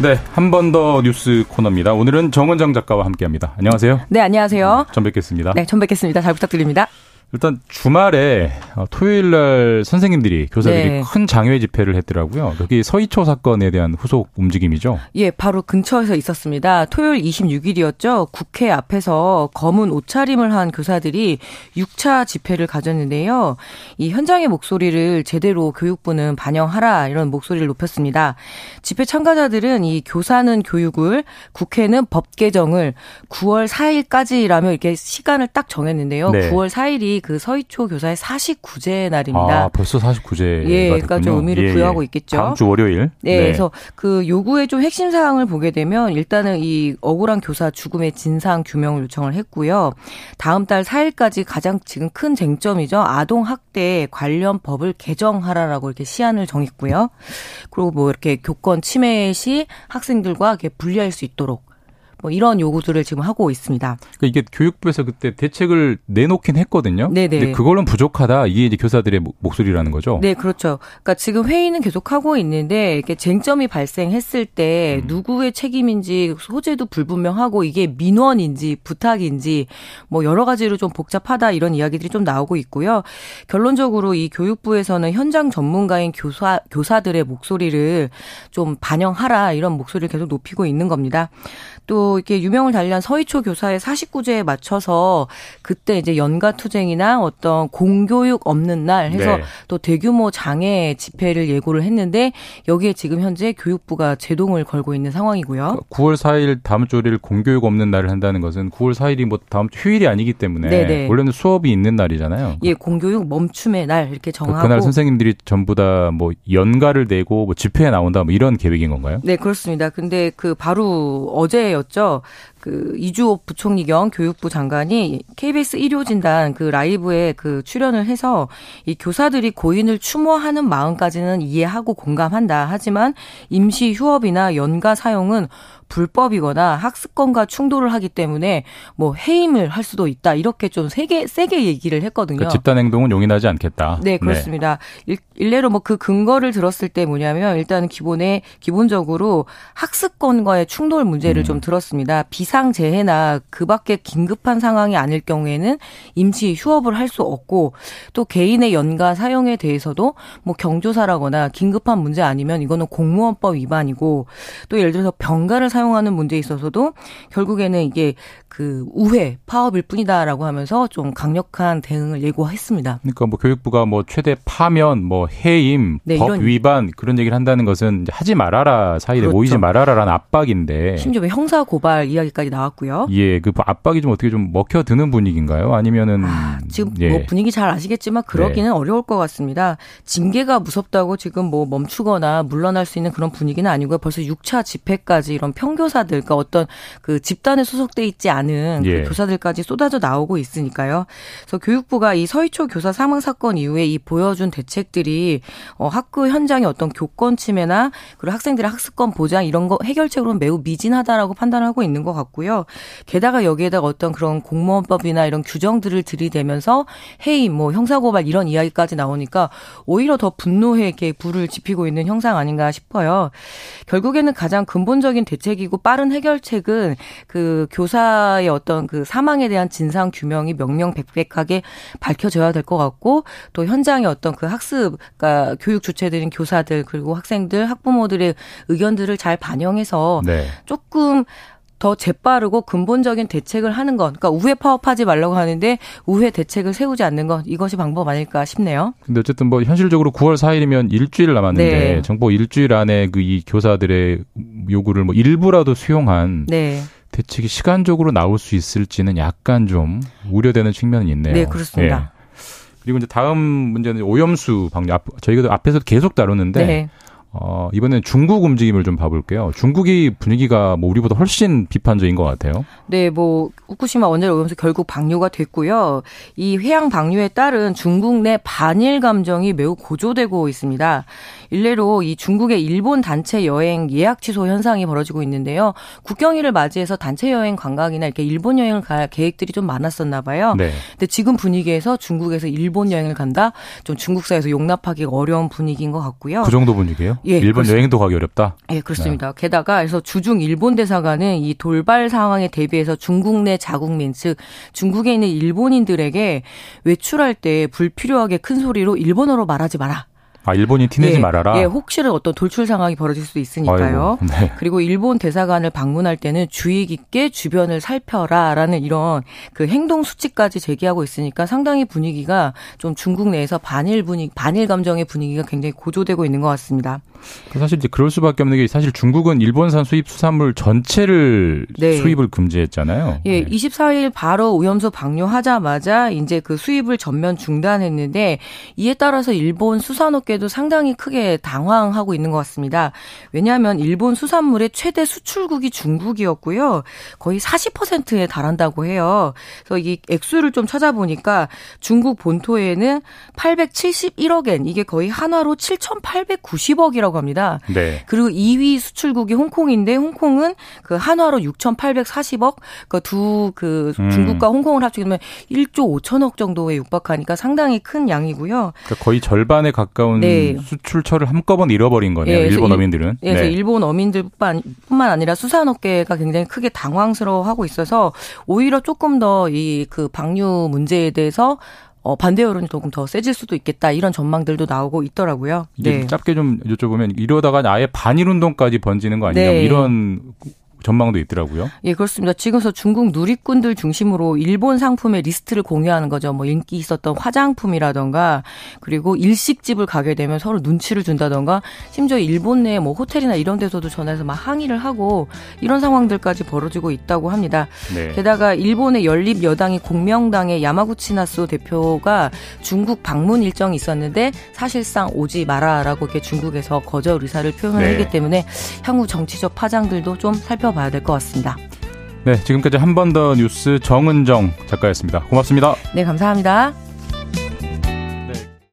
네, 한 번 더 뉴스 코너입니다. 오늘은 정원장 작가와 함께합니다. 안녕하세요. 네, 안녕하세요. 전 뵙겠습니다. 네, 전 뵙겠습니다. 잘 부탁드립니다. 일단 주말에 어, 토요일 날 선생님들이 교사들이 네. 큰 장외 집회를 했더라고요. 여기 서희초 사건에 대한 후속 움직임이죠. 예, 바로 근처에서 있었습니다. 토요일 26일이었죠. 국회 앞에서 검은 옷차림을 한 교사들이 6차 집회를 가졌는데요. 이 현장의 목소리를 제대로 교육부는 반영하라 이런 목소리를 높였습니다. 집회 참가자들은 이 교사는 교육을, 국회는 법 개정을 9월 4일까지라며 이렇게 시간을 딱 정했는데요. 네. 9월 4일이 그 서희초 교사의 49제 날입니다. 아, 벌써 49제가 예, 그러니까 좀 의미를 부여하고 있겠죠. 다음 주 월요일. 네, 그래서 그 요구의 좀 핵심 사항을 보게 되면 일단은 이 억울한 교사 죽음의 진상 규명을 요청을 했고요. 다음 달 4일까지 가장 지금 큰 쟁점이죠. 아동 학대 관련 법을 개정하라라고 이렇게 시한을 정했고요. 그리고 뭐 이렇게 교권 침해 시 학생들과 이렇게 분리할 수 있도록 뭐 이런 요구들을 지금 하고 있습니다. 그러니까 이게 교육부에서 그때 대책을 내놓긴 했거든요. 네네. 근데 그걸로는 부족하다. 이게 이제 교사들의 목- 목소리라는 거죠. 네, 그렇죠. 그러니까 지금 회의는 계속 하고 있는데 이렇게 쟁점이 발생했을 때 음. 누구의 책임인지 소재도 불분명하고 이게 민원인지 부탁인지 뭐 여러 가지로 좀 복잡하다 이런 이야기들이 좀 나오고 있고요. 결론적으로 이 교육부에서는 현장 전문가인 교사 교사들의 목소리를 좀 반영하라 이런 목소리를 계속 높이고 있는 겁니다. 또 이렇게 유명을 달리한 서희초 교사의 49제에 맞춰서 그때 이제 연가 투쟁이나 어떤 공교육 없는 날 해서 네. 또 대규모 장애 집회를 예고를 했는데 여기에 지금 현재 교육부가 제동을 걸고 있는 상황이고요. 9월 4일 다음 주 월요일 공교육 없는 날을 한다는 것은 9월 4일이 뭐 다음 주 휴일이 아니기 때문에 네네. 원래는 수업이 있는 날이잖아요. 예, 공교육 멈춤의 날 이렇게 정하고 그날 선생님들이 전부 다 뭐 연가를 내고 뭐 집회에 나온다 뭐 이런 계획인 건가요? 네, 그렇습니다. 근데 그 바로 어제였죠. 거죠. 그 이주호 부총리 겸 교육부 장관이 KBS 일요 진단 그 라이브에 그 출연을 해서 이 교사들이 고인을 추모하는 마음까지는 이해하고 공감한다. 하지만 임시 휴업이나 연가 사용은 불법이거나 학습권과 충돌을 하기 때문에 뭐 해임을 할 수도 있다. 이렇게 좀 세게 세게 얘기를 했거든요. 그러니까 집단 행동은 용인하지 않겠다. 네, 그렇습니다. 일, 일례로 뭐 그 근거를 들었을 때 뭐냐면 일단은 기본에 기본적으로 학습권과의 충돌 문제를 음. 좀 들었습니다. 비상 재해나 그 밖에 긴급한 상황이 아닐 경우에는 임시 휴업을 할 수 없고 또 개인의 연가 사용에 대해서도 뭐 경조사라거나 긴급한 문제 아니면 이거는 공무원법 위반이고 또 예를 들어서 병가를 사용하는 문제에 있어서도 결국에는 이게 그 우회 파업일 뿐이다라고 하면서 좀 강력한 대응을 예고했습니다. 그러니까 뭐 교육부가 뭐 최대 파면, 뭐 해임, 네, 법 위반 그런 얘기를 한다는 것은 하지 말아라 사이에 그렇죠. 모이지 말아라라는 압박인데. 심지어 뭐 형사 고발 이야 기까지 나왔고요. 예, 그 압박이 좀 어떻게 좀 먹혀드는 분위기인가요? 아니면은 아, 지금 예. 뭐 분위기 잘 아시겠지만 그러기는 어려울 것 같습니다. 징계가 무섭다고 지금 뭐 멈추거나 물러날 수 있는 그런 분위기는 아니고요. 벌써 6차 집회까지 이런 평교사들, 그러니까 어떤 그 집단에 소속돼 있지 않은 예. 그 교사들까지 쏟아져 나오고 있으니까요. 그래서 교육부가 이 서희초 교사 사망 사건 이후에 이 보여준 대책들이 어, 학교 현장의 어떤 교권 침해나 그리고 학생들의 학습권 보장 이런 거 해결책으로는 매우 미진하다라고 판단을 하고 있는 것 같고 요. 게다가 여기에다가 어떤 그런 공무원법이나 이런 규정들을 들이대면서 해임, 뭐 형사고발 이런 이야기까지 나오니까 오히려 더 분노에 이렇게 불을 지피고 있는 형상 아닌가 싶어요. 결국에는 가장 근본적인 대책이고 빠른 해결책은 그 교사의 어떤 그 사망에 대한 진상 규명이 명명백백하게 밝혀져야 될 것 같고 또 현장의 어떤 그 학습, 그러니까 교육 주체들인 교사들 그리고 학생들, 학부모들의 의견들을 잘 반영해서 네. 조금 더 재빠르고 근본적인 대책을 하는 것. 그러니까 우회 파업하지 말라고 하는데 우회 대책을 세우지 않는 것. 이것이 방법 아닐까 싶네요. 근데 어쨌든 뭐 현실적으로 9월 4일이면 일주일 남았는데 네. 정부 일주일 안에 그 이 교사들의 요구를 뭐 일부라도 수용한 네. 대책이 시간적으로 나올 수 있을지는 약간 좀 우려되는 측면은 있네요. 네, 그렇습니다. 예. 그리고 이제 다음 문제는 오염수 방류. 앞, 저희가 앞에서 계속 다뤘는데 네. 어, 이번엔 중국 움직임을 좀 봐볼게요. 중국이 분위기가 뭐 우리보다 훨씬 비판적인 것 같아요. 네, 뭐 후쿠시마 원자력 오염수 결국 방류가 됐고요. 이 회양 방류에 따른 중국 내 반일 감정이 매우 고조되고 있습니다. 일례로 이 중국의 일본 단체 여행 예약 취소 현상이 벌어지고 있는데요. 국경일을 맞이해서 단체 여행 관광이나 이렇게 일본 여행을 갈 계획들이 좀 많았었나 봐요. 네. 근데 지금 분위기에서 중국에서 일본 여행을 간다? 좀 중국 사회에서 용납하기 어려운 분위기인 것 같고요. 그 정도 분위기예요? 예. 일본 그렇습니다. 여행도 가기 어렵다? 예, 그렇습니다. 네. 게다가 그래서 주중 일본 대사관은 이 돌발 상황에 대비해서 중국 내 자국민 즉 중국에 있는 일본인들에게 외출할 때 불필요하게 큰 소리로 일본어로 말하지 마라. 아, 일본이 티내지 예, 말아라. 예, 혹시라도 어떤 돌출 상황이 벌어질 수도 있으니까요. 아이고, 네. 그리고 일본 대사관을 방문할 때는 주의 깊게 주변을 살펴라라는 이런 그 행동 수칙까지 제기하고 있으니까 상당히 분위기가 좀 중국 내에서 반일 분위 반일 감정의 분위기가 굉장히 고조되고 있는 것 같습니다. 그 사실 이제 그럴 수밖에 없는 게 사실 중국은 일본산 수입 수산물 전체를 네. 수입을 금지했잖아요. 예, 네. 24일 바로 오염수 방류하자마자 이제 그 수입을 전면 중단했는데 이에 따라서 일본 수산업계도 상당히 크게 당황하고 있는 것 같습니다. 왜냐하면 일본 수산물의 최대 수출국이 중국이었고요. 거의 40%에 달한다고 해요. 그래서 이 액수를 좀 찾아보니까 중국 본토에는 871억 엔 이게 거의 한화로 7,890억이라고 수출이라고 합니다. 네. 그리고 2위 수출국이 홍콩인데 홍콩은 그 한화로 6,840억, 그 두그 그 음. 중국과 홍콩을 합치면 1조 5천억 정도에 육박하니까 상당히 큰 양이고요. 그러니까 거의 절반에 가까운 네. 수출처를 한꺼번에 잃어버린 거네요. 네, 일본 어민들은. 네, 네. 일본 어민들뿐만 뿐만 아니라 수산업계가 굉장히 크게 당황스러워하고 있어서 오히려 조금 더 이 그 방류 문제에 대해서 어, 반대 여론이 조금 더 세질 수도 있겠다 이런 전망들도 나오고 있더라고요. 네. 짧게 좀 여쭤보면 이러다가 아예 반일 운동까지 번지는 거 아니냐 네. 이런 전망도 있더라고요. 예, 그렇습니다. 지금서 중국 누리꾼들 중심으로 일본 상품의 리스트를 공유하는 거죠. 뭐 인기 있었던 화장품이라던가 그리고 일식집을 가게 되면 서로 눈치를 준다던가 심지어 일본 내 뭐 호텔이나 이런 데서도 전화해서 막 항의를 하고 이런 상황들까지 벌어지고 있다고 합니다. 네. 게다가 일본의 연립 여당이 공명당의 야마구치 나스 대표가 중국 방문 일정이 있었는데 사실상 오지 마라라고 이렇게 중국에서 거절 의사를 표현을 네. 했기 때문에 향후 정치적 파장들도 좀 살펴 살펴봐야 될 것 같습니다. 네, 지금까지 한 번 더 뉴스 정은정 작가였습니다. 고맙습니다. 네, 감사합니다.